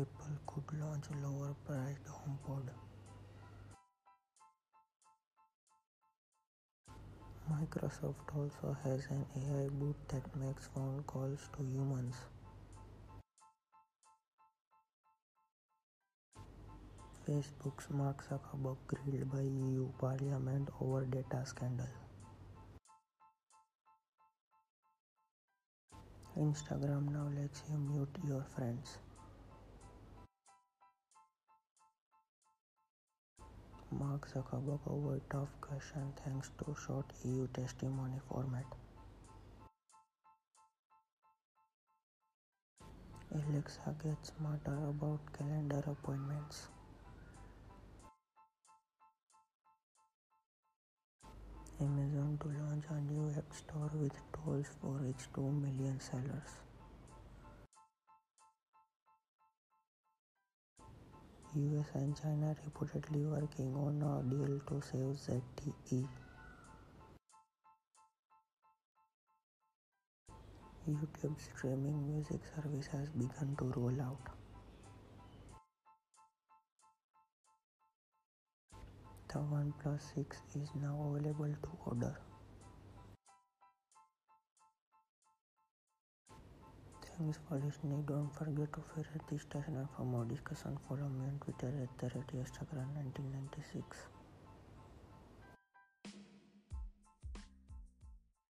Apple could launch lower priced HomePod. Microsoft also has an AI bot that makes phone calls to humans. Facebook's Mark Zuckerberg grilled by EU Parliament over data scandal. Instagram now lets you mute your friends. Mark Zuckerberg avoid tough question thanks to short EU testimony format. Alexa gets smarter about calendar appointments. Amazon to launch a new app store with tools for its 2 million sellers. US and China reportedly working on a deal to save ZTE. YouTube streaming music service has begun to roll out. The OnePlus 6 is now available to order. Thanks for listening. Don't forget to favorite this station for more discussion follow me on Twitter at the rate Instagram 1996.